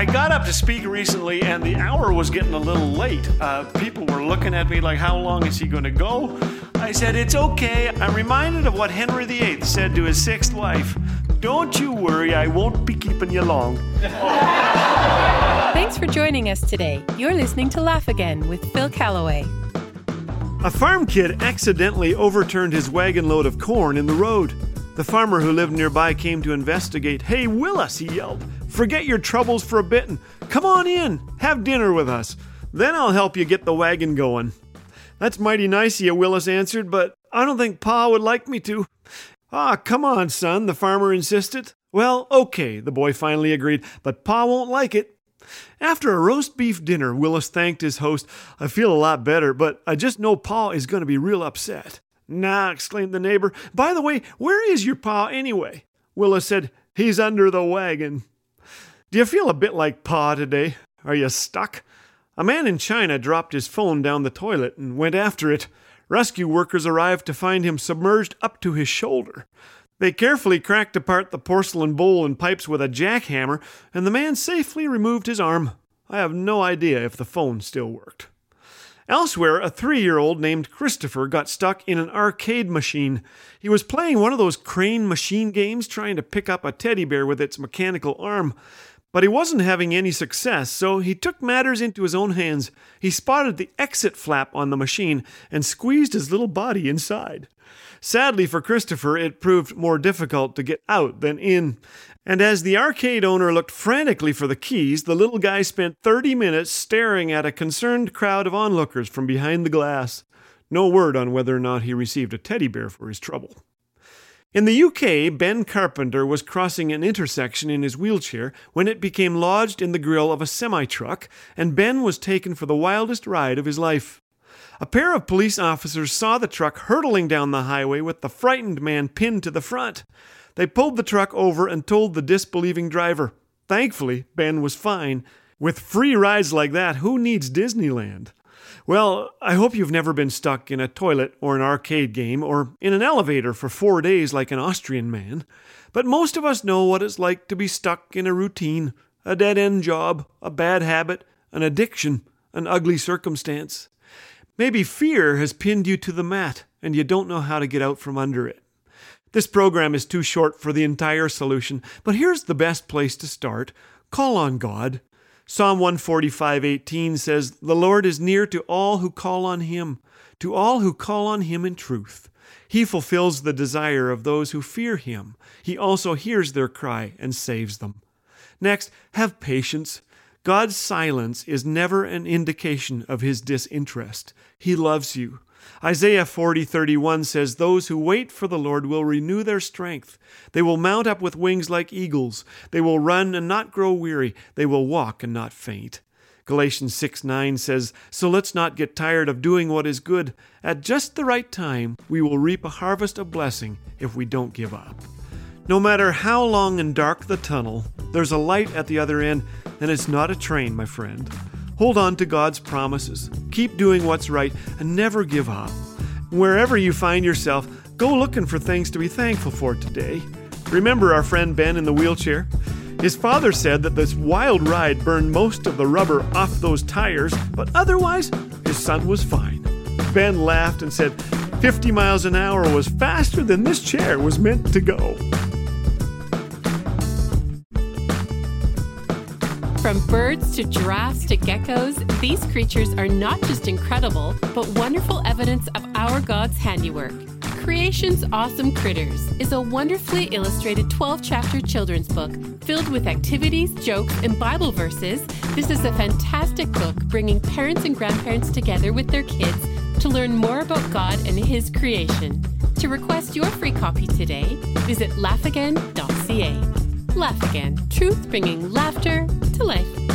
I got up to speak recently, and the hour was getting a little late. Uh, people were looking at me like, How long is he going to go? I said, It's okay. I'm reminded of what Henry VIII said to his sixth wife Don't you worry, I won't be keeping you long. Thanks for joining us today. You're listening to Laugh Again with Phil Callaway. A farm kid accidentally overturned his wagon load of corn in the road. The farmer who lived nearby came to investigate. Hey, Willis, he yelled, forget your troubles for a bit and come on in, have dinner with us. Then I'll help you get the wagon going. That's mighty nice of you, Willis answered, but I don't think Pa would like me to. Ah, come on, son, the farmer insisted. Well, okay, the boy finally agreed, but Pa won't like it. After a roast beef dinner, Willis thanked his host. I feel a lot better, but I just know Pa is going to be real upset. Nah, exclaimed the neighbor. By the way, where is your Pa anyway? Willis said, He's under the wagon. Do you feel a bit like Pa today? Are you stuck? A man in China dropped his phone down the toilet and went after it. Rescue workers arrived to find him submerged up to his shoulder. They carefully cracked apart the porcelain bowl and pipes with a jackhammer, and the man safely removed his arm. I have no idea if the phone still worked. Elsewhere, a three year old named Christopher got stuck in an arcade machine. He was playing one of those crane machine games trying to pick up a teddy bear with its mechanical arm. But he wasn't having any success, so he took matters into his own hands. He spotted the exit flap on the machine and squeezed his little body inside. Sadly for Christopher, it proved more difficult to get out than in. And as the arcade owner looked frantically for the keys, the little guy spent 30 minutes staring at a concerned crowd of onlookers from behind the glass. No word on whether or not he received a teddy bear for his trouble. In the UK, Ben Carpenter was crossing an intersection in his wheelchair when it became lodged in the grill of a semi truck, and Ben was taken for the wildest ride of his life. A pair of police officers saw the truck hurtling down the highway with the frightened man pinned to the front. They pulled the truck over and told the disbelieving driver. Thankfully, Ben was fine. With free rides like that, who needs Disneyland? Well, I hope you've never been stuck in a toilet or an arcade game or in an elevator for four days like an Austrian man. But most of us know what it's like to be stuck in a routine, a dead end job, a bad habit, an addiction, an ugly circumstance. Maybe fear has pinned you to the mat and you don't know how to get out from under it. This program is too short for the entire solution, but here's the best place to start. Call on God. Psalm 145:18 says, "The Lord is near to all who call on him, to all who call on him in truth. He fulfills the desire of those who fear him. He also hears their cry and saves them." Next, have patience. God's silence is never an indication of his disinterest. He loves you. Isaiah 40:31 says those who wait for the Lord will renew their strength. They will mount up with wings like eagles. They will run and not grow weary. They will walk and not faint. Galatians 6:9 says, "So let's not get tired of doing what is good. At just the right time, we will reap a harvest of blessing if we don't give up." No matter how long and dark the tunnel, there's a light at the other end, and it's not a train, my friend. Hold on to God's promises. Keep doing what's right and never give up. Wherever you find yourself, go looking for things to be thankful for today. Remember our friend Ben in the wheelchair? His father said that this wild ride burned most of the rubber off those tires, but otherwise, his son was fine. Ben laughed and said, 50 miles an hour was faster than this chair was meant to go. From birds to giraffes to geckos, these creatures are not just incredible, but wonderful evidence of our God's handiwork. Creation's Awesome Critters is a wonderfully illustrated 12 chapter children's book filled with activities, jokes, and Bible verses. This is a fantastic book bringing parents and grandparents together with their kids to learn more about God and His creation. To request your free copy today, visit laughagain.ca. Laugh Again, truth bringing laughter life.